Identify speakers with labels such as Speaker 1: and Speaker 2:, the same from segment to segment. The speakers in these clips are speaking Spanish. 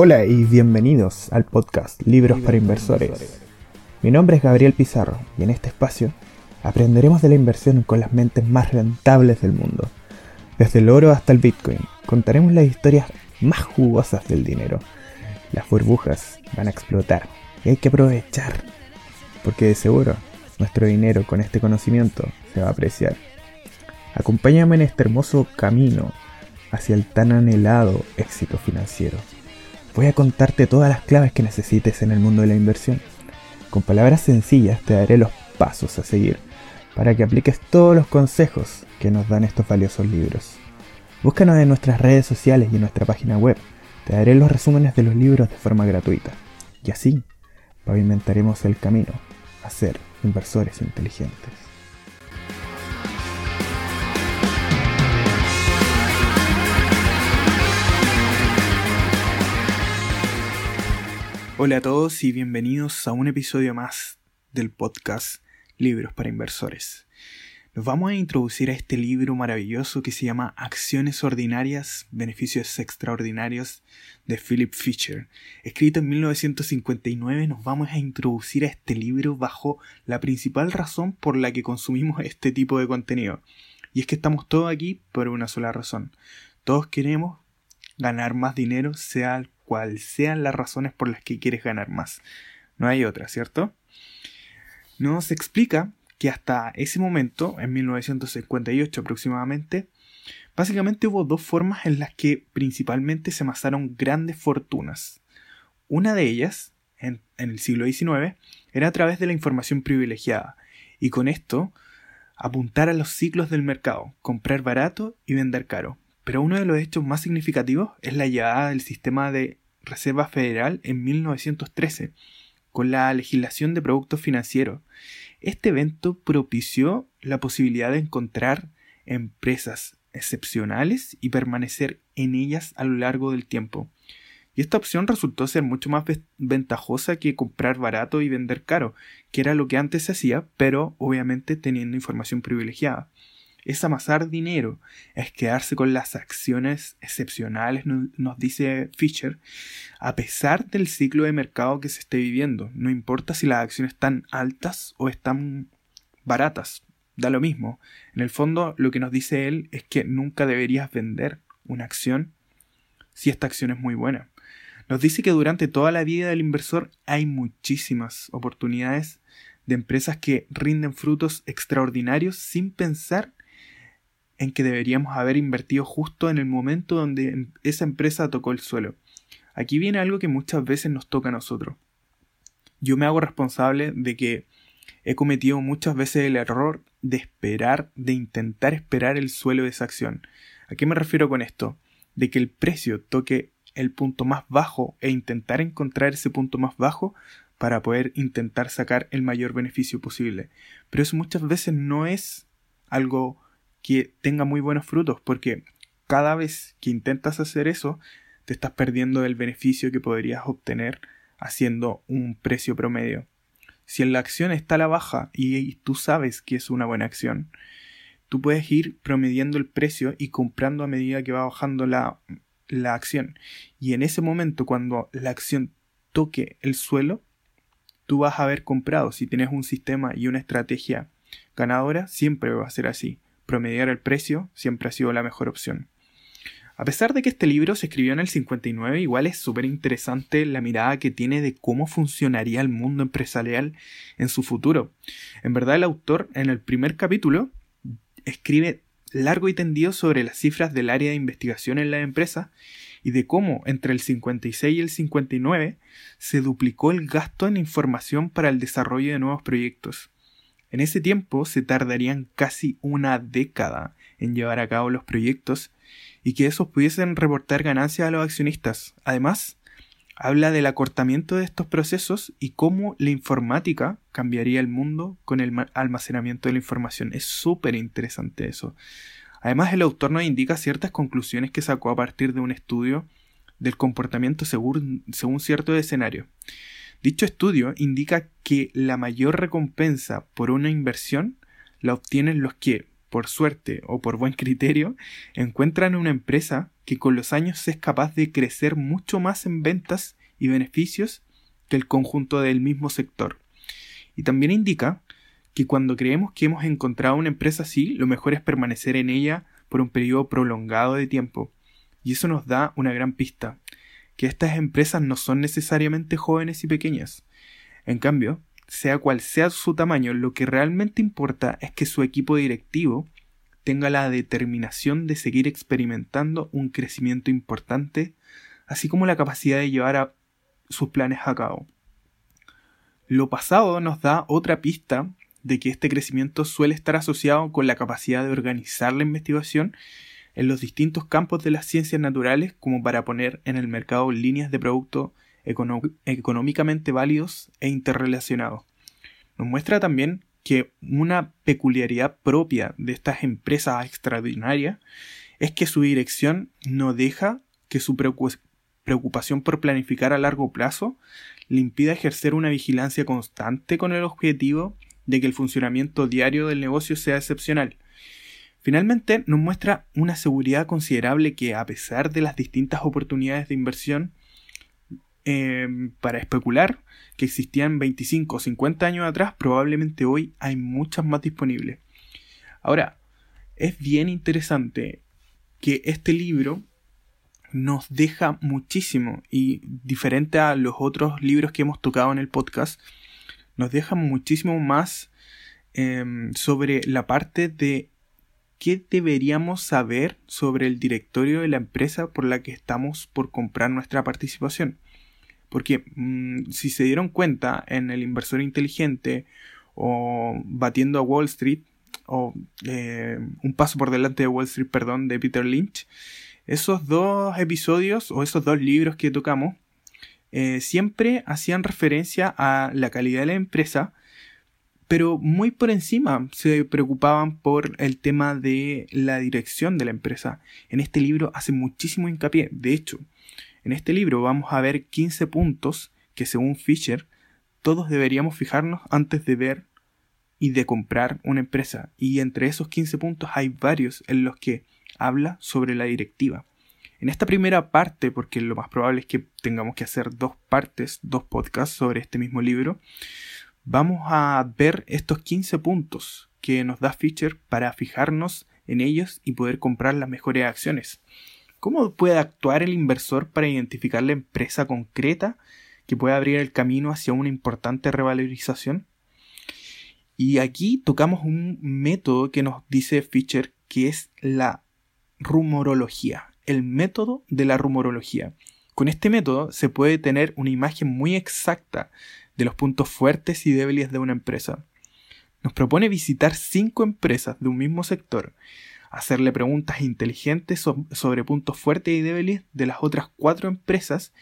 Speaker 1: Hola y bienvenidos al podcast Libros para Inversores. Mi nombre es Gabriel Pizarro y en este espacio aprenderemos de la inversión con las mentes más rentables del mundo. Desde el oro hasta el Bitcoin, contaremos las historias más jugosas del dinero. Las burbujas van a explotar y hay que aprovechar, porque de seguro nuestro dinero con este conocimiento se va a apreciar. Acompáñame en este hermoso camino hacia el tan anhelado éxito financiero. Voy a contarte todas las claves que necesites en el mundo de la inversión. Con palabras sencillas te daré los pasos a seguir para que apliques todos los consejos que nos dan estos valiosos libros. Búscanos en nuestras redes sociales y en nuestra página web. Te daré los resúmenes de los libros de forma gratuita. Y así pavimentaremos el camino a ser inversores inteligentes. Hola a todos y bienvenidos a un episodio más del podcast Libros para Inversores. Nos vamos a introducir a este libro maravilloso que se llama Acciones Ordinarias, Beneficios Extraordinarios de Philip Fisher. Escrito en 1959, nos vamos a introducir a este libro bajo la principal razón por la que consumimos este tipo de contenido. Y es que estamos todos aquí por una sola razón. Todos queremos ganar más dinero, sea cual sean las razones por las que quieres ganar más. No hay otra, ¿cierto? Nos explica que hasta ese momento, en 1958 aproximadamente, básicamente hubo dos formas en las que principalmente se amasaron grandes fortunas. Una de ellas, en, en, el siglo XIX, era a través de la información privilegiada, y con esto apuntar a los ciclos del mercado, comprar barato y vender caro. Pero uno de los hechos más significativos es la llegada del sistema de Reserva Federal en 1913, con la legislación de productos financieros. Este evento propició la posibilidad de encontrar empresas excepcionales y permanecer en ellas a lo largo del tiempo. Y esta opción resultó ser mucho más ventajosa que comprar barato y vender caro, que era lo que antes se hacía, pero obviamente teniendo información privilegiada es amasar dinero, es quedarse con las acciones excepcionales, nos dice Fisher, a pesar del ciclo de mercado que se esté viviendo. No importa si las acciones están altas o están baratas, da lo mismo. En el fondo, lo que nos dice él es que nunca deberías vender una acción si esta acción es muy buena. Nos dice que durante toda la vida del inversor hay muchísimas oportunidades de empresas que rinden frutos extraordinarios sin pensar en que deberíamos haber invertido justo en el momento donde em, esa empresa tocó el suelo. Aquí viene algo que muchas veces nos toca a nosotros. Yo me hago responsable de que he cometido muchas veces el error de esperar, de intentar esperar el suelo de esa acción. ¿A qué me refiero con esto? De que el precio toque el punto más bajo e intentar encontrar ese punto más bajo para poder intentar sacar el mayor beneficio posible. Pero eso muchas veces no es algo que tenga muy buenos frutos, porque cada vez que intentas hacer eso, te estás perdiendo el beneficio que podrías obtener haciendo un precio promedio. Si en la acción está a la baja y tú sabes que es una buena acción, tú puedes ir promediando el precio y comprando a medida que va bajando la, la acción. Y en ese momento, cuando la acción toque el suelo, tú vas a haber comprado. Si tienes un sistema y una estrategia ganadora, siempre va a ser así promediar el precio siempre ha sido la mejor opción. A pesar de que este libro se escribió en el 59, igual es súper interesante la mirada que tiene de cómo funcionaría el mundo empresarial en su futuro. En verdad el autor en el primer capítulo escribe largo y tendido sobre las cifras del área de investigación en la empresa y de cómo entre el 56 y el 59 se duplicó el gasto en información para el desarrollo de nuevos proyectos. En ese tiempo se tardarían casi una década en llevar a cabo los proyectos y que esos pudiesen reportar ganancias a los accionistas. Además, habla del acortamiento de estos procesos y cómo la informática cambiaría el mundo con el almacenamiento de la información. Es súper interesante eso. Además, el autor nos indica ciertas conclusiones que sacó a partir de un estudio del comportamiento según, según cierto escenario. Dicho estudio indica que la mayor recompensa por una inversión la obtienen los que, por suerte o por buen criterio, encuentran una empresa que con los años es capaz de crecer mucho más en ventas y beneficios que el conjunto del mismo sector. Y también indica que cuando creemos que hemos encontrado una empresa así, lo mejor es permanecer en ella por un periodo prolongado de tiempo. Y eso nos da una gran pista, que estas empresas no son necesariamente jóvenes y pequeñas. En cambio, sea cual sea su tamaño, lo que realmente importa es que su equipo directivo tenga la determinación de seguir experimentando un crecimiento importante, así como la capacidad de llevar a sus planes a cabo. Lo pasado nos da otra pista de que este crecimiento suele estar asociado con la capacidad de organizar la investigación en los distintos campos de las ciencias naturales como para poner en el mercado líneas de producto económicamente válidos e interrelacionados. Nos muestra también que una peculiaridad propia de estas empresas extraordinarias es que su dirección no deja que su preocupación por planificar a largo plazo le impida ejercer una vigilancia constante con el objetivo de que el funcionamiento diario del negocio sea excepcional. Finalmente, nos muestra una seguridad considerable que, a pesar de las distintas oportunidades de inversión em, para especular que existían 25 o 50 años atrás, probablemente hoy hay muchas más disponibles. Ahora, es bien interesante que este libro nos deja muchísimo y diferente a los otros libros que hemos tocado en el podcast, nos deja muchísimo más em, sobre la parte de qué deberíamos saber sobre el directorio de la empresa por la que estamos por comprar nuestra participación. Porque mm, si se dieron cuenta en el inversor inteligente o batiendo a Wall Street o eh, un paso por delante de Wall Street, perdón, de Peter Lynch, esos dos episodios o esos dos libros que tocamos eh, siempre hacían referencia a la calidad de la empresa, pero muy por encima se preocupaban por el tema de la dirección de la empresa. En este libro hace muchísimo hincapié. De hecho, en este libro vamos a ver 15 puntos que según Fisher todos deberíamos fijarnos antes de ver y de comprar una empresa. Y entre esos 15 puntos hay varios en los que habla sobre la directiva. En esta primera parte, porque lo más probable es que tengamos que hacer dos partes, dos podcasts sobre este mismo libro, vamos a ver estos 15 puntos que nos da Fisher para fijarnos en ellos y poder comprar las mejores acciones. ¿Cómo puede actuar el inversor para identificar la empresa concreta que puede abrir el camino hacia una importante revalorización? Y aquí tocamos un método que nos dice Fisher que es la rumorología, el método de la rumorología. Con este método se puede tener una imagen muy exacta de los puntos fuertes y débiles de una empresa. Nos propone visitar cinco empresas de un mismo sector, hacerle preguntas inteligentes sobre puntos fuertes y débiles de las otras cuatro empresas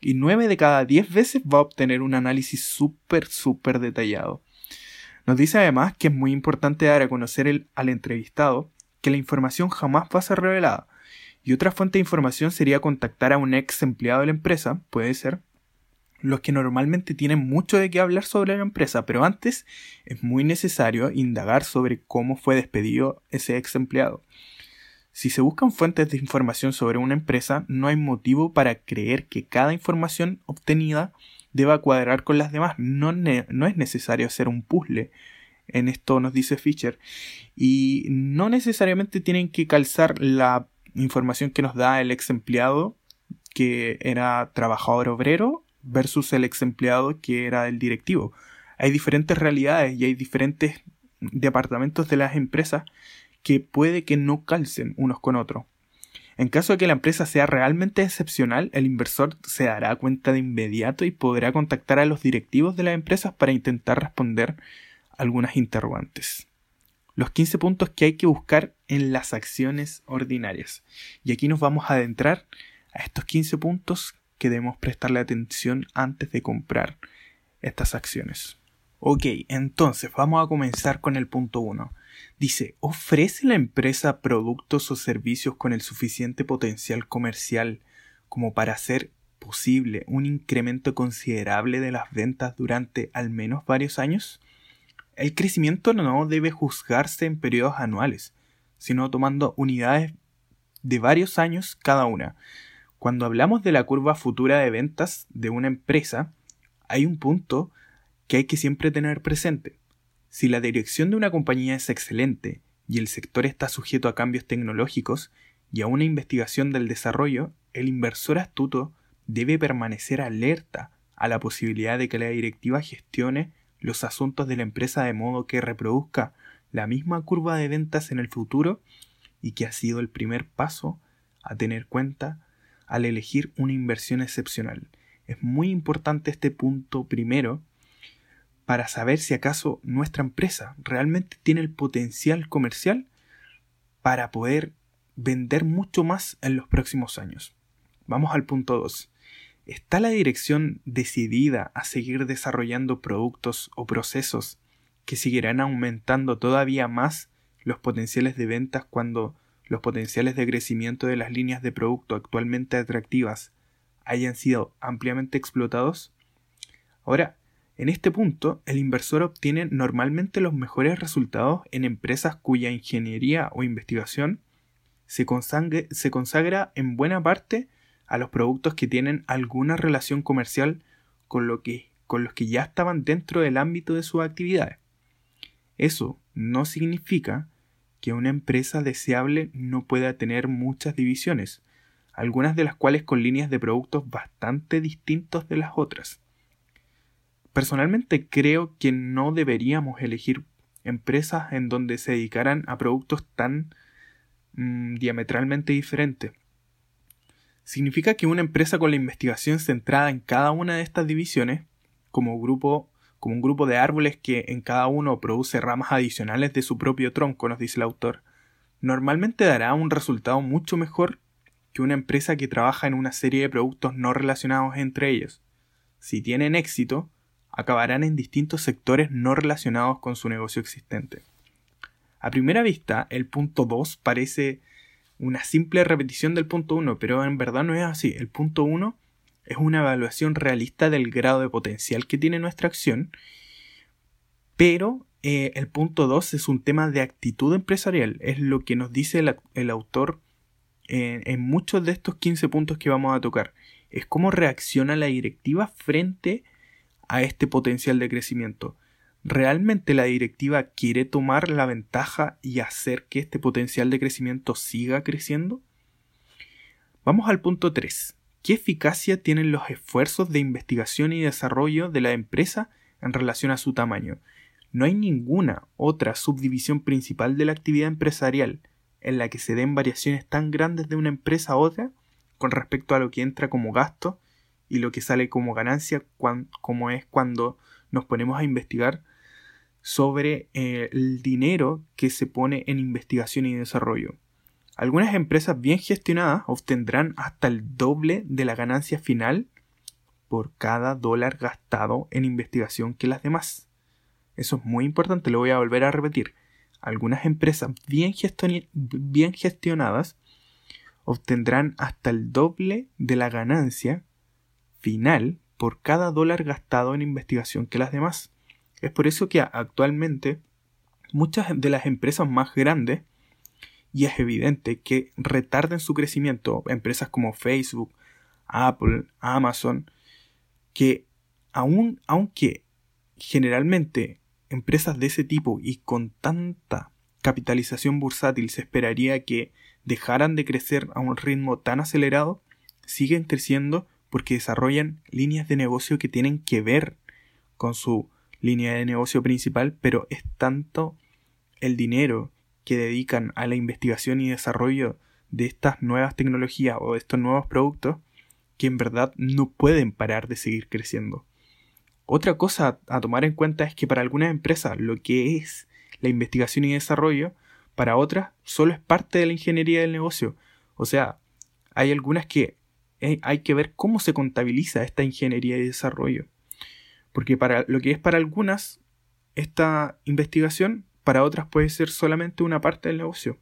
Speaker 1: y nueve de cada diez veces va a obtener un análisis súper, súper detallado. Nos dice además que es muy importante dar a conocer al entrevistado que la información jamás va a ser revelada. Y otra fuente de información sería contactar a un ex empleado de la empresa, puede ser, los que normalmente tienen mucho de qué hablar sobre la empresa, pero antes es muy necesario indagar sobre cómo fue despedido ese ex empleado. Si se buscan fuentes de información sobre una empresa, no hay motivo para creer que cada información obtenida deba cuadrar con las demás. No, es necesario hacer un puzzle en esto nos dice Fischer. Y no necesariamente tienen que calzar la información que nos da el ex empleado, que era trabajador obrero, versus el ex empleado que era el directivo. Hay diferentes realidades y hay diferentes departamentos de las empresas que puede que no calcen unos con otros. En caso de que la empresa sea realmente excepcional, el inversor se dará cuenta de inmediato y podrá contactar a los directivos de las empresas para intentar responder algunas interrogantes. Los 15 puntos que hay que buscar en las acciones ordinarias. Y aquí nos vamos a adentrar a estos 15 puntos que debemos prestarle atención antes de comprar estas acciones. Ok, entonces vamos a comenzar con el punto 1. Dice, ¿ofrece la empresa productos o servicios con el suficiente potencial comercial como para hacer posible un incremento considerable de las ventas durante al menos varios años? El crecimiento no debe juzgarse en periodos anuales, sino tomando unidades de varios años cada una. Cuando hablamos de la curva futura de ventas de una empresa, hay un punto que hay que siempre tener presente. Si la dirección de una compañía es excelente y el sector está sujeto a cambios tecnológicos y a una investigación del desarrollo, el inversor astuto debe permanecer alerta a la posibilidad de que la directiva gestione los asuntos de la empresa de modo que reproduzca la misma curva de ventas en el futuro y que ha sido el primer paso a tener cuenta al elegir una inversión excepcional. Es muy importante este punto primero para saber si acaso nuestra empresa realmente tiene el potencial comercial para poder vender mucho más en los próximos años. Vamos al punto 2. ¿Está la dirección decidida a seguir desarrollando productos o procesos que seguirán aumentando todavía más los potenciales de ventas cuando los potenciales de crecimiento de las líneas de producto actualmente atractivas hayan sido ampliamente explotados? Ahora, en este punto, el inversor obtiene normalmente los mejores resultados en empresas cuya ingeniería o investigación se, consagra en buena parte a los productos que tienen alguna relación comercial con los que ya estaban dentro del ámbito de sus actividades. Eso no significa que una empresa deseable no pueda tener muchas divisiones, algunas de las cuales con líneas de productos bastante distintos de las otras. Personalmente creo que no deberíamos elegir empresas en donde se dedicaran a productos tan mm, diametralmente diferentes significa que una empresa con la investigación centrada en cada una de estas divisiones, como, grupo, como un grupo de árboles que en cada uno produce ramas adicionales de su propio tronco, nos dice el autor, normalmente dará un resultado mucho mejor que una empresa que trabaja en una serie de productos no relacionados entre ellos. Si tienen éxito, acabarán en distintos sectores no relacionados con su negocio existente. A primera vista, el punto 2 parece una simple repetición del punto 1, pero en verdad no es así. El punto 1 es una evaluación realista del grado de potencial que tiene nuestra acción, pero eh, el punto 2 es un tema de actitud empresarial, es lo que nos dice el, autor en muchos de estos 15 puntos que vamos a tocar. Es cómo reacciona la directiva frente a este potencial de crecimiento. ¿Realmente la directiva quiere tomar la ventaja y hacer que este potencial de crecimiento siga creciendo? Vamos al punto 3. ¿Qué eficacia tienen los esfuerzos de investigación y desarrollo de la empresa en relación a su tamaño? No hay ninguna otra subdivisión principal de la actividad empresarial en la que se den variaciones tan grandes de una empresa a otra con respecto a lo que entra como gasto y lo que sale como ganancia como es cuando nos ponemos a investigar sobre eh, el dinero que se pone en investigación y desarrollo. Algunas empresas bien gestionadas obtendrán hasta el doble de la ganancia final por cada dólar gastado en investigación que las demás. Eso es muy importante, lo voy a volver a repetir. Algunas empresas bien, gestionadas obtendrán hasta el doble de la ganancia final por cada dólar gastado en investigación que las demás. Es por eso que actualmente muchas de las empresas más grandes, y es evidente que retarden su crecimiento, empresas como Facebook, Apple, Amazon, que aun, aunque generalmente empresas de ese tipo y con tanta capitalización bursátil se esperaría que dejaran de crecer a un ritmo tan acelerado, siguen creciendo porque desarrollan líneas de negocio que tienen que ver con su línea de negocio principal, pero es tanto el dinero que dedican a la investigación y desarrollo de estas nuevas tecnologías o de estos nuevos productos que en verdad no pueden parar de seguir creciendo. Otra cosa a tomar en cuenta es que para algunas empresas lo que es la investigación y desarrollo, para otras solo es parte de la ingeniería del negocio. O sea, hay algunas que eh, hay que ver cómo se contabiliza esta ingeniería y desarrollo. Porque para lo que es para algunas, esta investigación, para otras puede ser solamente una parte del negocio.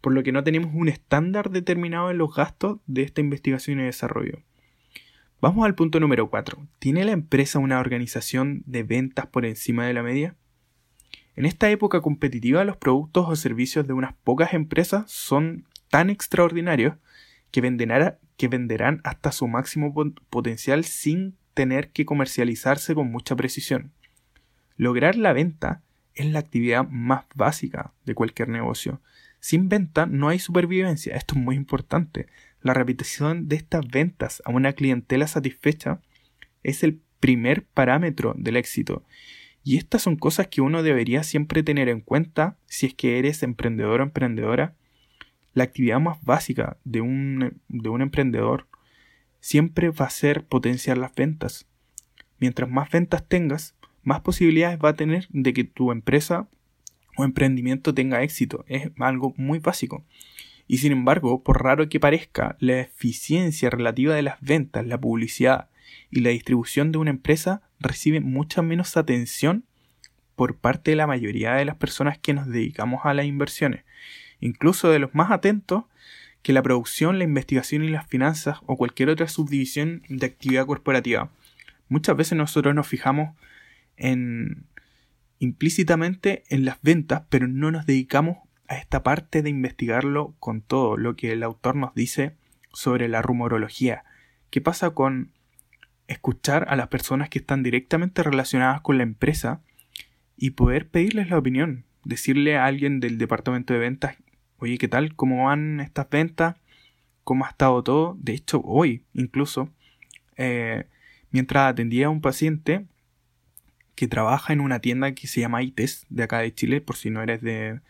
Speaker 1: Por lo que no tenemos un estándar determinado en los gastos de esta investigación y desarrollo. Vamos al punto número 4. ¿Tiene la empresa una organización de ventas por encima de la media? En esta época competitiva, los productos o servicios de unas pocas empresas son tan extraordinarios que que venderán hasta su máximo potencial sin tener que comercializarse con mucha precisión. Lograr la venta es la actividad más básica de cualquier negocio. Sin venta no hay supervivencia. Esto es muy importante. La repetición de estas ventas a una clientela satisfecha es el primer parámetro del éxito. Y estas son cosas que uno debería siempre tener en cuenta si es que eres emprendedor o emprendedora. La actividad más básica de un, de un emprendedor siempre va a ser potenciar las ventas. Mientras más ventas tengas, más posibilidades va a tener de que tu empresa o emprendimiento tenga éxito. Es algo muy básico. Y sin embargo, por raro que parezca, la eficiencia relativa de las ventas, la publicidad y la distribución de una empresa recibe mucha menos atención por parte de la mayoría de las personas que nos dedicamos a las inversiones, incluso de los más atentos que la producción, la investigación y las finanzas o cualquier otra subdivisión de actividad corporativa. Muchas veces nosotros nos fijamos en implícitamente en las ventas, pero no nos dedicamos a esta parte de investigarlo con todo lo que el autor nos dice sobre la rumorología. ¿Qué pasa con escuchar a las personas que están directamente relacionadas con la empresa y poder pedirles la opinión? Decirle a alguien del departamento de ventas, oye, ¿qué tal? ¿Cómo van estas ventas? ¿Cómo ha estado todo? De hecho, hoy incluso, eh, mientras atendía a un paciente, que trabaja en una tienda que se llama ITES de acá de Chile, por si no eres de,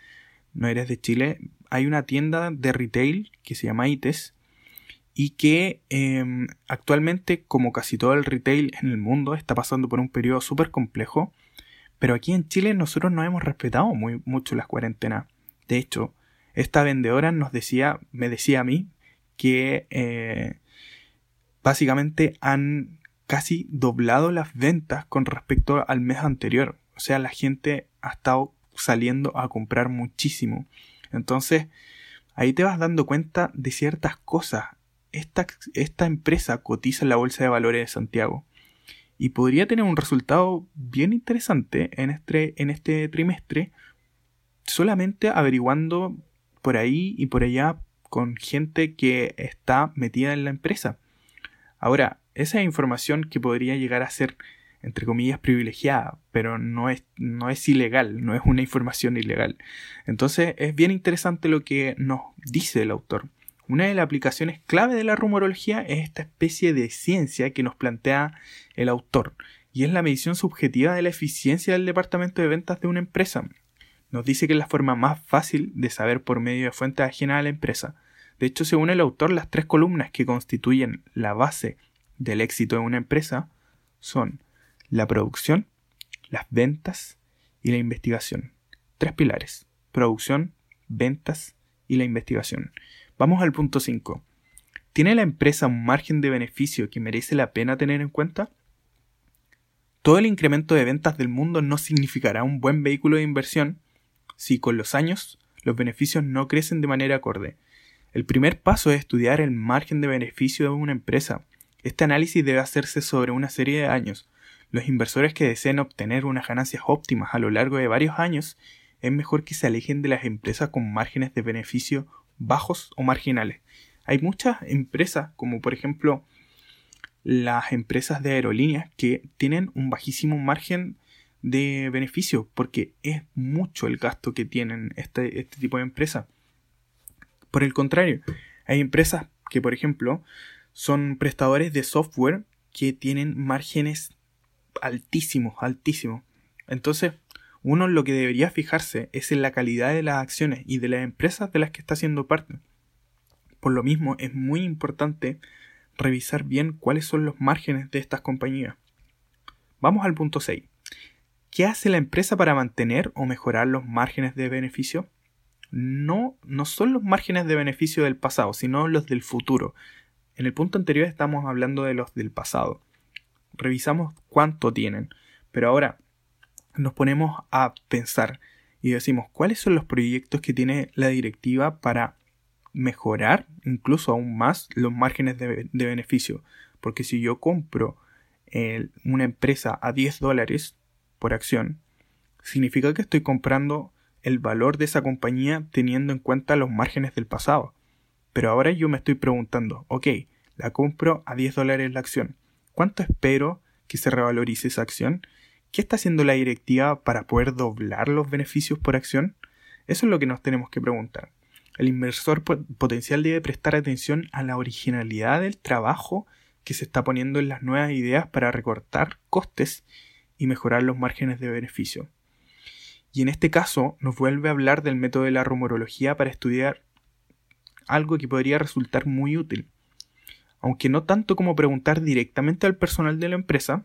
Speaker 1: no eres de Chile. Hay una tienda de retail que se llama ITES y que em, actualmente, como casi todo el retail en el mundo, está pasando por un periodo súper complejo. Pero aquí en Chile nosotros no hemos respetado muy, mucho las cuarentenas. De hecho, esta vendedora nos decía, me decía a mí, que eh, básicamente han casi doblado las ventas con respecto al mes anterior. O sea, la gente ha estado saliendo a comprar muchísimo. Entonces, ahí te vas dando cuenta de ciertas cosas. Esta, esta empresa cotiza en la Bolsa de Valores de Santiago y podría tener un resultado bien interesante en este, en este trimestre solamente averiguando por ahí y por allá con gente que está metida en la empresa. Ahora, esa información que podría llegar a ser, entre comillas, privilegiada, pero no es, no es ilegal, no es una información ilegal. Entonces es bien interesante lo que nos dice el autor. Una de las aplicaciones clave de la rumorología es esta especie de ciencia que nos plantea el autor, y es la medición subjetiva de la eficiencia del departamento de ventas de una empresa. Nos dice que es la forma más fácil de saber por medio de fuentes ajenas a la empresa. De hecho, según el autor, las tres columnas que constituyen la base del éxito de una empresa son la producción, las ventas y la investigación. Tres pilares. Producción, ventas y la investigación. Vamos al punto 5. ¿Tiene la empresa un margen de beneficio que merece la pena tener en cuenta? Todo el incremento de ventas del mundo no significará un buen vehículo de inversión si con los años los beneficios no crecen de manera acorde. El primer paso es estudiar el margen de beneficio de una empresa este análisis debe hacerse sobre una serie de años. Los inversores que deseen obtener unas ganancias óptimas a lo largo de varios años es mejor que se alejen de las empresas con márgenes de beneficio bajos o marginales. Hay muchas empresas, como por ejemplo las empresas de aerolíneas, que tienen un bajísimo margen de beneficio porque es mucho el gasto que tienen este, este tipo de empresas. Por el contrario, hay empresas que, por ejemplo, son prestadores de software que tienen márgenes altísimos, altísimos. Entonces, uno lo que debería fijarse es en la calidad de las acciones y de las empresas de las que está haciendo parte. Por lo mismo, es muy importante revisar bien cuáles son los márgenes de estas compañías. Vamos al punto 6. ¿Qué hace la empresa para mantener o mejorar los márgenes de beneficio? No, no son los márgenes de beneficio del pasado, sino los del futuro. En el punto anterior estamos hablando de los del pasado. Revisamos cuánto tienen, pero ahora nos ponemos a pensar y decimos cuáles son los proyectos que tiene la directiva para mejorar incluso aún más los márgenes de, beneficio. Porque si yo compro una empresa a 10 dólares por acción, significa que estoy comprando el valor de esa compañía teniendo en cuenta los márgenes del pasado. Pero ahora yo me estoy preguntando, ok, la compro a 10 dólares la acción. ¿Cuánto espero que se revalorice esa acción? ¿Qué está haciendo la directiva para poder doblar los beneficios por acción? Eso es lo que nos tenemos que preguntar. El inversor potencial debe prestar atención a la originalidad del trabajo que se está poniendo en las nuevas ideas para recortar costes y mejorar los márgenes de beneficio. Y en este caso nos vuelve a hablar del método de la rumorología para estudiar algo que podría resultar muy útil, aunque no tanto como preguntar directamente al personal de la empresa,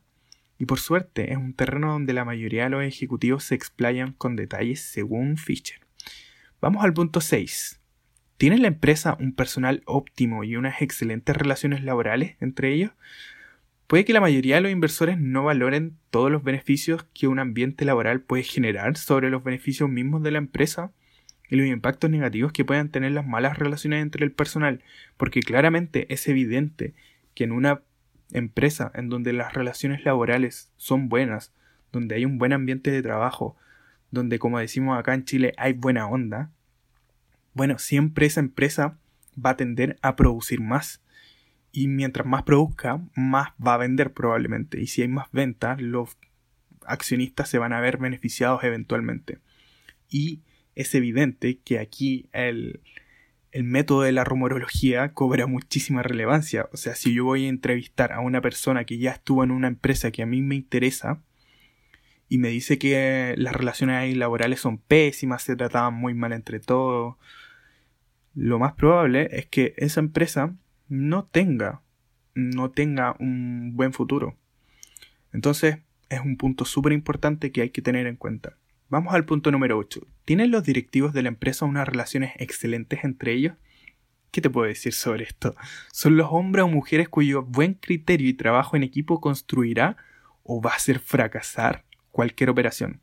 Speaker 1: y por suerte es un terreno donde la mayoría de los ejecutivos se explayan con detalles según Fischer. Vamos al punto 6. ¿Tiene la empresa un personal óptimo y unas excelentes relaciones laborales entre ellos? Puede que la mayoría de los inversores no valoren todos los beneficios que un ambiente laboral puede generar sobre los beneficios mismos de la empresa y los impactos negativos que puedan tener las malas relaciones entre el personal, porque claramente es evidente que en una empresa en donde las relaciones laborales son buenas, donde hay un buen ambiente de trabajo, donde como decimos acá en Chile hay buena onda, bueno, siempre esa empresa va a tender a producir más. Y mientras más produzca, más va a vender probablemente. Y si hay más ventas, los accionistas se van a ver beneficiados eventualmente. Y es evidente que aquí el, el método de la rumorología cobra muchísima relevancia. O sea, si yo voy a entrevistar a una persona que ya estuvo en una empresa que a mí me interesa y me dice que las relaciones laborales son pésimas, se trataban muy mal entre todos, lo más probable es que esa empresa no tenga, no tenga un buen futuro. Entonces, es un punto súper importante que hay que tener en cuenta. Vamos al punto número 8. ¿Tienen los directivos de la empresa unas relaciones excelentes entre ellos? ¿Qué te puedo decir sobre esto? ¿Son los hombres o mujeres cuyo buen criterio y trabajo en equipo construirá o va a hacer fracasar cualquier operación?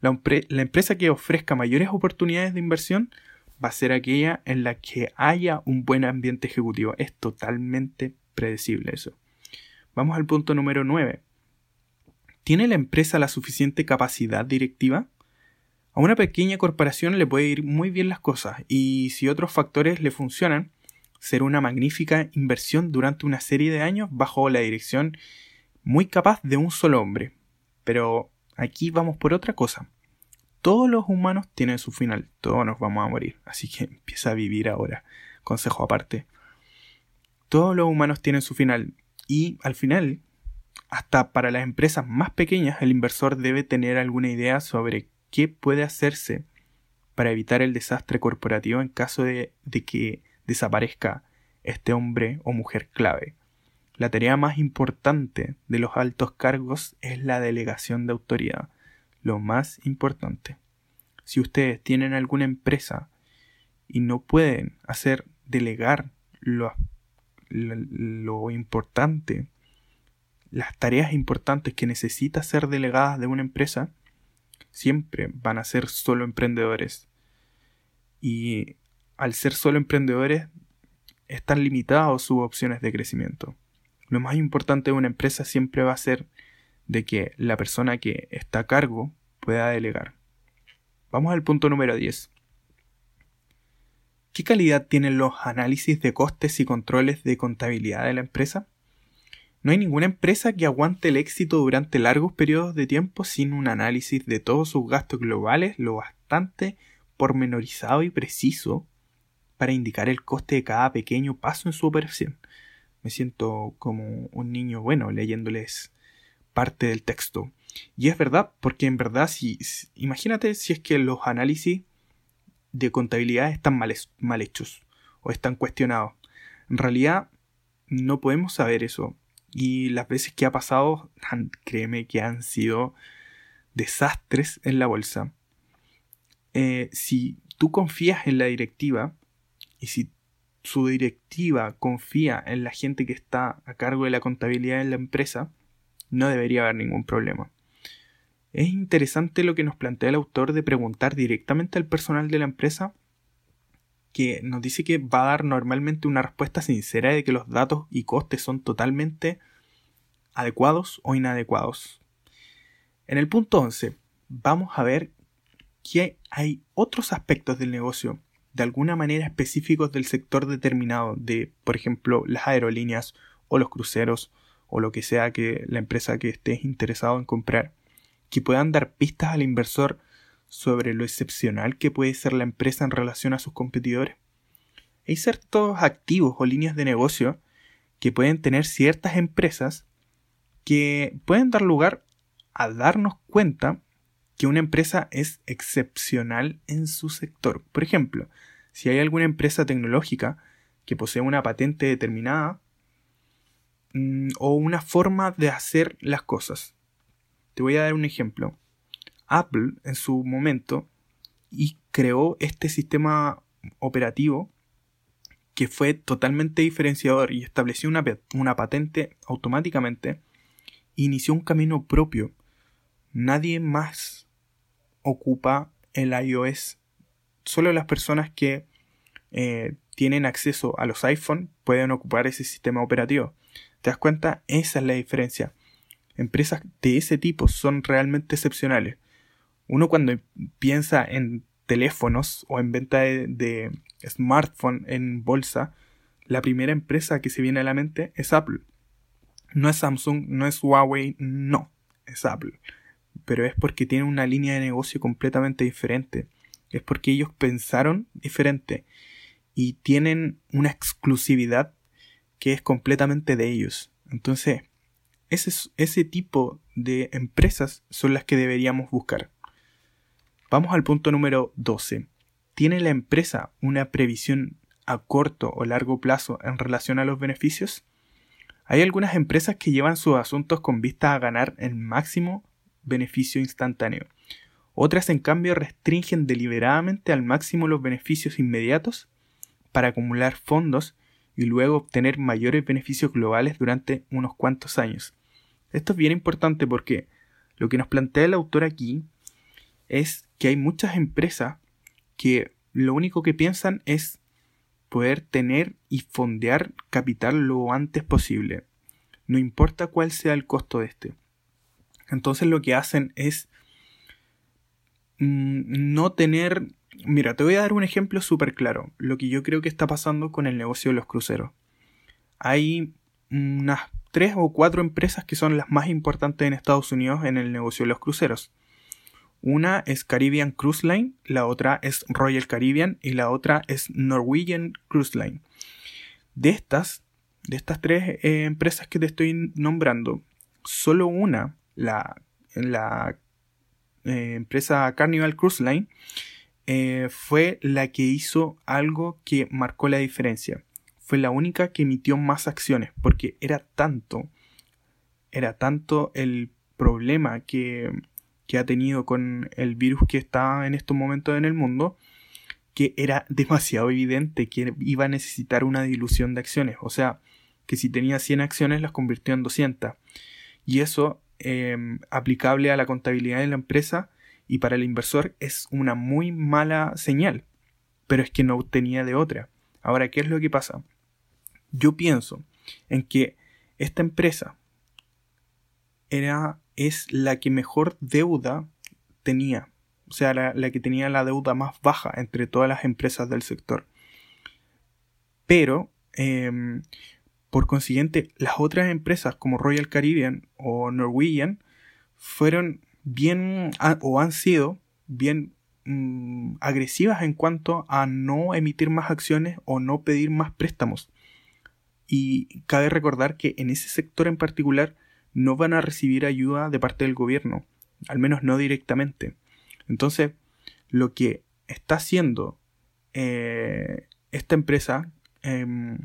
Speaker 1: La, empresa que ofrezca mayores oportunidades de inversión va a ser aquella en la que haya un buen ambiente ejecutivo. Es totalmente predecible eso. Vamos al punto número 9. ¿Tiene la empresa la suficiente capacidad directiva? A una pequeña corporación le puede ir muy bien las cosas y si otros factores le funcionan, será una magnífica inversión durante una serie de años bajo la dirección muy capaz de un solo hombre. Pero aquí vamos por otra cosa. Todos los humanos tienen su final, todos nos vamos a morir, así que empieza a vivir ahora. Consejo aparte. Todos los humanos tienen su final y al final, hasta para las empresas más pequeñas, el inversor debe tener alguna idea sobre qué puede hacerse para evitar el desastre corporativo en caso de, que desaparezca este hombre o mujer clave. La tarea más importante de los altos cargos es la delegación de autoridad, lo más importante. Si ustedes tienen alguna empresa y no pueden hacer delegar lo, lo importante, las tareas importantes que necesita ser delegadas de una empresa, siempre van a ser solo emprendedores. Y al ser solo emprendedores, están limitados sus opciones de crecimiento. Lo más importante de una empresa siempre va a ser de que la persona que está a cargo pueda delegar. Vamos al punto número 10. ¿Qué calidad tienen los análisis de costes y controles de contabilidad de la empresa? No hay ninguna empresa que aguante el éxito durante largos periodos de tiempo sin un análisis de todos sus gastos globales lo bastante pormenorizado y preciso para indicar el coste de cada pequeño paso en su operación. Me siento como un niño bueno leyéndoles parte del texto. Y es verdad, porque en verdad, si, imagínate si es que los análisis de contabilidad están mal, mal hechos o están cuestionados. En realidad, no podemos saber eso. Y las veces que ha pasado, créeme que han sido desastres en la bolsa. Eh, si tú confías en la directiva y si su directiva confía en la gente que está a cargo de la contabilidad en la empresa, no debería haber ningún problema. Es interesante lo que nos plantea el autor de preguntar directamente al personal de la empresa que nos dice que va a dar normalmente una respuesta sincera de que los datos y costes son totalmente adecuados o inadecuados. En el punto 11 vamos a ver que hay otros aspectos del negocio de alguna manera específicos del sector determinado, de por ejemplo las aerolíneas o los cruceros o lo que sea que la empresa que estés interesado en comprar, que puedan dar pistas al inversor sobre lo excepcional que puede ser la empresa en relación a sus competidores. Hay ciertos activos o líneas de negocio que pueden tener ciertas empresas que pueden dar lugar a darnos cuenta que una empresa es excepcional en su sector. Por ejemplo, si hay alguna empresa tecnológica que posee una patente determinada mm, o una forma de hacer las cosas. Te voy a dar un ejemplo. Apple en su momento y creó este sistema operativo que fue totalmente diferenciador y estableció una, una patente automáticamente, inició un camino propio. Nadie más ocupa el iOS. Solo las personas que eh, tienen acceso a los iPhone pueden ocupar ese sistema operativo. ¿Te das cuenta? Esa es la diferencia. Empresas de ese tipo son realmente excepcionales. Uno cuando piensa en teléfonos o en venta de, de smartphone en bolsa, la primera empresa que se viene a la mente es Apple. No es Samsung, no es Huawei, no, es Apple. Pero es porque tiene una línea de negocio completamente diferente. Es porque ellos pensaron diferente y tienen una exclusividad que es completamente de ellos. Entonces, ese, ese tipo de empresas son las que deberíamos buscar. Vamos al punto número 12. ¿Tiene la empresa una previsión a corto o largo plazo en relación a los beneficios? Hay algunas empresas que llevan sus asuntos con vista a ganar el máximo beneficio instantáneo. Otras, en cambio, restringen deliberadamente al máximo los beneficios inmediatos para acumular fondos y luego obtener mayores beneficios globales durante unos cuantos años. Esto es bien importante porque lo que nos plantea el autor aquí es que hay muchas empresas que lo único que piensan es poder tener y fondear capital lo antes posible, no importa cuál sea el costo de este. Entonces lo que hacen es mm, no tener... Mira, te voy a dar un ejemplo súper claro, lo que yo creo que está pasando con el negocio de los cruceros. Hay unas tres o cuatro empresas que son las más importantes en Estados Unidos en el negocio de los cruceros. Una es Caribbean Cruise Line, la otra es Royal Caribbean y la otra es Norwegian Cruise Line. De estas, de estas tres eh, empresas que te estoy nombrando, solo una, la, eh, empresa Carnival Cruise Line, eh, fue la que hizo algo que marcó la diferencia. Fue la única que emitió más acciones, porque era tanto, era tanto el problema que que ha tenido con el virus que está en estos momentos en el mundo, que era demasiado evidente que iba a necesitar una dilución de acciones. O sea, que si tenía 100 acciones las convirtió en 200. Y eso, em, aplicable a la contabilidad de la empresa y para el inversor, es una muy mala señal. Pero es que no tenía de otra. Ahora, ¿qué es lo que pasa? Yo pienso en que esta empresa era es la que mejor deuda tenía, o sea, la, que tenía la deuda más baja entre todas las empresas del sector. Pero, em, por consiguiente, las otras empresas como Royal Caribbean o Norwegian fueron bien o han sido bien mm, agresivas en cuanto a no emitir más acciones o no pedir más préstamos. Y cabe recordar que en ese sector en particular no van a recibir ayuda de parte del gobierno, al menos no directamente. Entonces, lo que está haciendo eh, esta empresa, em,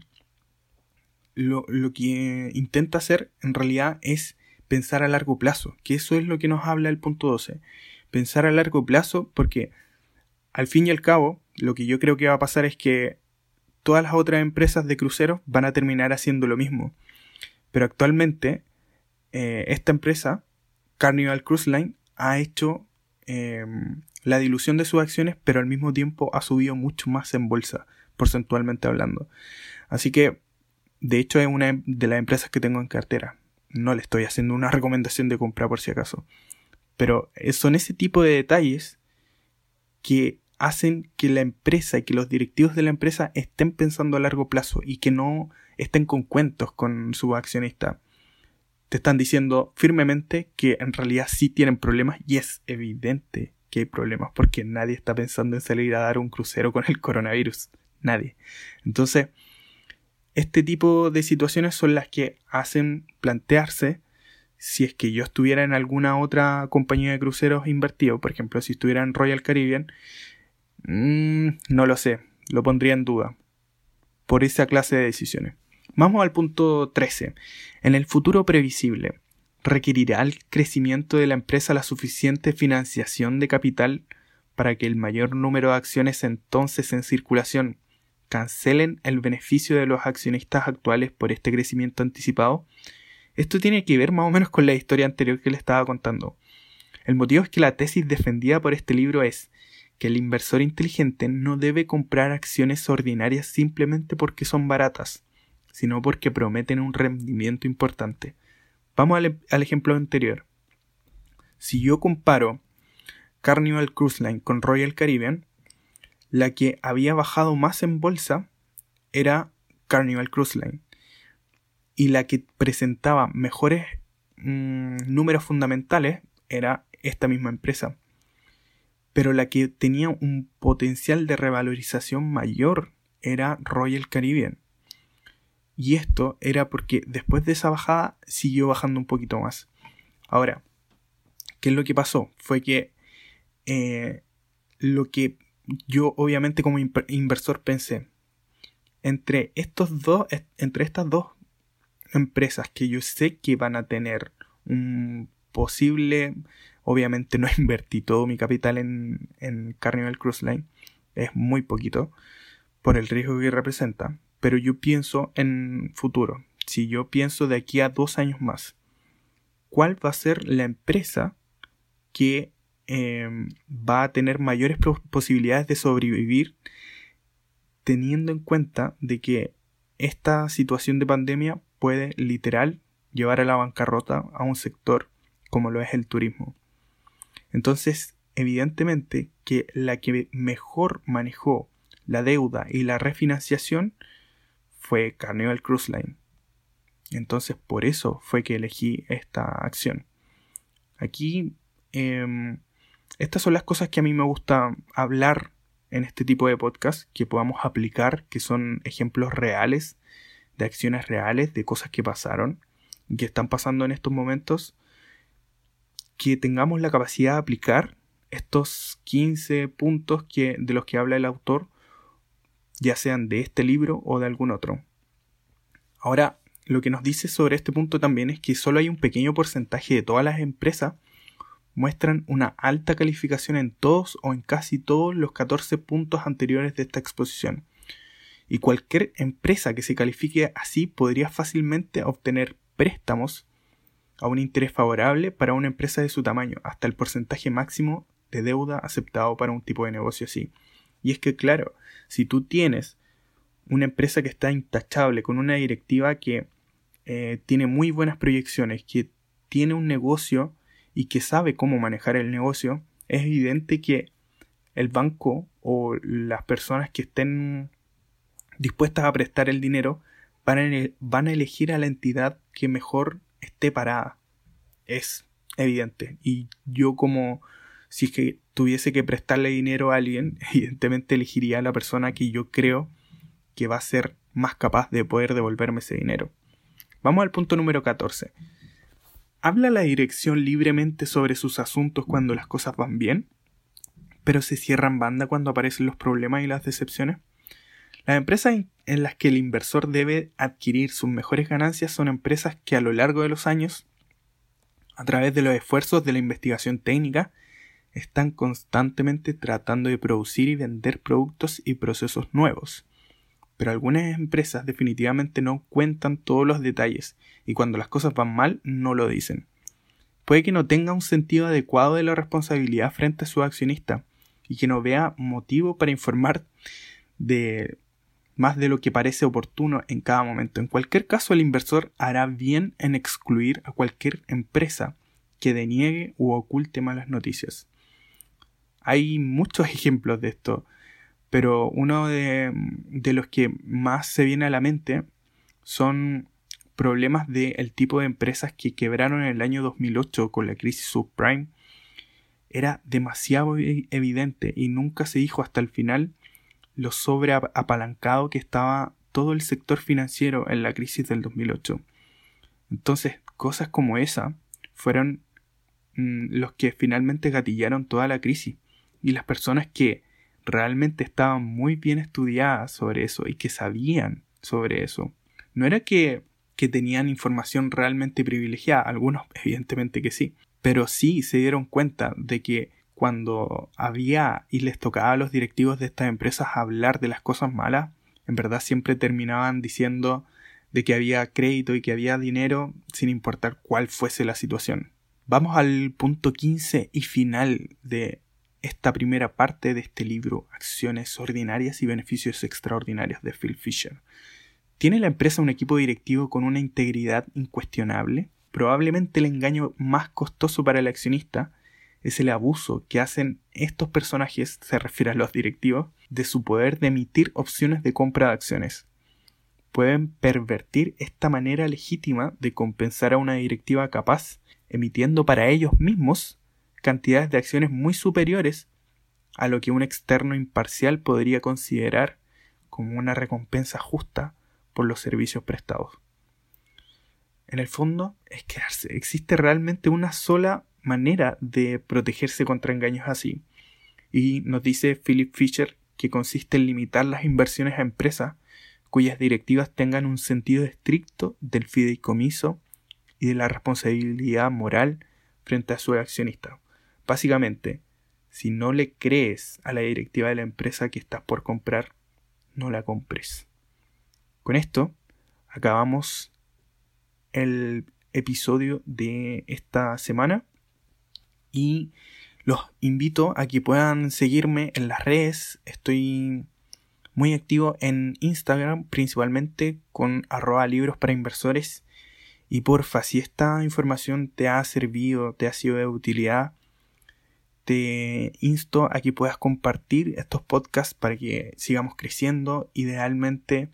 Speaker 1: lo, lo, que intenta hacer en realidad es pensar a largo plazo, que eso es lo que nos habla el punto 12. Pensar a largo plazo porque al fin y al cabo, lo que yo creo que va a pasar es que todas las otras empresas de cruceros van a terminar haciendo lo mismo. Pero actualmente eh, esta empresa, Carnival Cruise Line, ha hecho em, la dilución de sus acciones, pero al mismo tiempo ha subido mucho más en bolsa, porcentualmente hablando. Así que, de hecho, es una de las empresas que tengo en cartera. No le estoy haciendo una recomendación de compra por si acaso. Pero son ese tipo de detalles que hacen que la empresa y que los directivos de la empresa estén pensando a largo plazo y que no estén con cuentos con su accionista. Te están diciendo firmemente que en realidad sí tienen problemas y es evidente que hay problemas porque nadie está pensando en salir a dar un crucero con el coronavirus. Nadie. Entonces, este tipo de situaciones son las que hacen plantearse si es que yo estuviera en alguna otra compañía de cruceros invertido, por ejemplo, si estuviera en Royal Caribbean, Mm, no lo sé, lo pondría en duda. Por esa clase de decisiones. Vamos al punto 13. En el futuro previsible, ¿requerirá el crecimiento de la empresa la suficiente financiación de capital para que el mayor número de acciones entonces en circulación cancelen el beneficio de los accionistas actuales por este crecimiento anticipado? Esto tiene que ver más o menos con la historia anterior que le estaba contando. El motivo es que la tesis defendida por este libro es que el inversor inteligente no debe comprar acciones ordinarias simplemente porque son baratas, sino porque prometen un rendimiento importante. Vamos al, al ejemplo anterior. Si yo comparo Carnival Cruise Line con Royal Caribbean, la que había bajado más en bolsa era Carnival Cruise Line. Y la que presentaba mejores mm, números fundamentales era esta misma empresa pero la que tenía un potencial de revalorización mayor era Royal Caribbean. Y esto era porque después de esa bajada siguió bajando un poquito más. Ahora, ¿qué es lo que pasó? Fue que eh, lo que yo obviamente como inversor pensé, entre estos dos, entre estas dos empresas que yo sé que van a tener un posible Obviamente no invertí todo mi capital en, en Carnival Cruise Line, es muy poquito por el riesgo que representa, pero yo pienso en futuro. Si yo pienso de aquí a dos años más, ¿cuál va a ser la empresa que em, va a tener mayores posibilidades de sobrevivir teniendo en cuenta de que esta situación de pandemia puede literal llevar a la bancarrota a un sector como lo es el turismo. Entonces, evidentemente que la que mejor manejó la deuda y la refinanciación fue Carnival Cruise Line. Entonces, por eso fue que elegí esta acción. Aquí, em, estas son las cosas que a mí me gusta hablar en este tipo de podcast, que podamos aplicar, que son ejemplos reales, de acciones reales, de cosas que pasaron, que están pasando en estos momentos que tengamos la capacidad de aplicar estos 15 puntos que, de los que habla el autor, ya sean de este libro o de algún otro. Ahora, lo que nos dice sobre este punto también es que solo hay un pequeño porcentaje de todas las empresas muestran una alta calificación en todos o en casi todos los 14 puntos anteriores de esta exposición. Y cualquier empresa que se califique así podría fácilmente obtener préstamos a un interés favorable para una empresa de su tamaño, hasta el porcentaje máximo de deuda aceptado para un tipo de negocio así. Y es que, claro, si tú tienes una empresa que está intachable, con una directiva que eh, tiene muy buenas proyecciones, que tiene un negocio y que sabe cómo manejar el negocio, es evidente que el banco o las personas que estén dispuestas a prestar el dinero van van a elegir a la entidad que mejor esté parada. Es evidente. Y yo como si es que tuviese que prestarle dinero a alguien, evidentemente elegiría a la persona que yo creo que va a ser más capaz de poder devolverme ese dinero. Vamos al punto número 14. ¿Habla la dirección libremente sobre sus asuntos cuando las cosas van bien? ¿Pero se cierran banda cuando aparecen los problemas y las decepciones? Las empresas en las que el inversor debe adquirir sus mejores ganancias son empresas que a lo largo de los años, a través de los esfuerzos de la investigación técnica, están constantemente tratando de producir y vender productos y procesos nuevos. Pero algunas empresas definitivamente no cuentan todos los detalles y cuando las cosas van mal no lo dicen. Puede que no tenga un sentido adecuado de la responsabilidad frente a su accionista y que no vea motivo para informar de más de lo que parece oportuno en cada momento. En cualquier caso, el inversor hará bien en excluir a cualquier empresa que deniegue u oculte malas noticias. Hay muchos ejemplos de esto, pero uno de, los que más se viene a la mente son problemas del tipo de empresas que quebraron en el año 2008 con la crisis subprime. Era demasiado e-, evidente y nunca se dijo hasta el final lo sobreapalancado que estaba todo el sector financiero en la crisis del 2008. Entonces, cosas como esa fueron mm, los que finalmente gatillaron toda la crisis. Y las personas que realmente estaban muy bien estudiadas sobre eso y que sabían sobre eso, no era que, que tenían información realmente privilegiada, algunos evidentemente que sí, pero sí se dieron cuenta de que cuando había y les tocaba a los directivos de estas empresas hablar de las cosas malas, en verdad siempre terminaban diciendo de que había crédito y que había dinero sin importar cuál fuese la situación. Vamos al punto 15 y final de esta primera parte de este libro, Acciones Ordinarias y Beneficios Extraordinarios de Phil Fisher. ¿Tiene la empresa un equipo directivo con una integridad incuestionable? Probablemente el engaño más costoso para el accionista es el abuso que hacen estos personajes, se refiere a los directivos, de su poder de emitir opciones de compra de acciones. Pueden pervertir esta manera legítima de compensar a una directiva capaz, emitiendo para ellos mismos cantidades de acciones muy superiores a lo que un externo imparcial podría considerar como una recompensa justa por los servicios prestados. En el fondo, es que existe realmente una sola manera de protegerse contra engaños así. Y nos dice Philip Fisher que consiste en limitar las inversiones a empresas cuyas directivas tengan un sentido estricto del fideicomiso y de la responsabilidad moral frente a su accionista. Básicamente, si no le crees a la directiva de la empresa que estás por comprar, no la compres. Con esto acabamos el episodio de esta semana y los invito a que puedan seguirme en las redes. Estoy muy activo en Instagram, principalmente con arroba libros para inversores. Y porfa, si esta información te ha servido, te ha sido de utilidad, te insto a que puedas compartir estos podcasts para que sigamos creciendo. Idealmente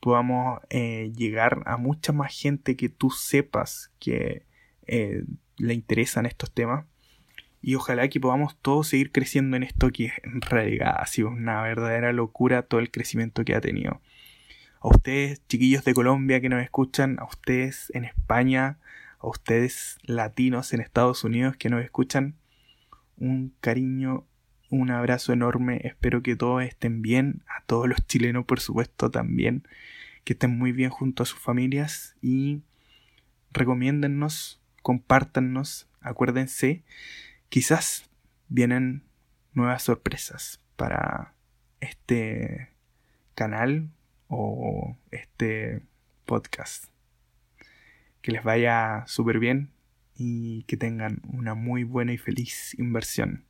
Speaker 1: podamos eh, llegar a mucha más gente que tú sepas que eh, le interesan estos temas y ojalá que podamos todos seguir creciendo en esto que en realidad ha sido una verdadera locura todo el crecimiento que ha tenido. A ustedes, chiquillos de Colombia que nos escuchan, a ustedes en España, a ustedes latinos en Estados Unidos que nos escuchan, un cariño, un abrazo enorme. Espero que todos estén bien, a todos los chilenos por supuesto también, que estén muy bien junto a sus familias y recomiéndennos, compártannos, acuérdense quizás vienen nuevas sorpresas para este canal o este podcast. Que les vaya súper bien y que tengan una muy buena y feliz inversión.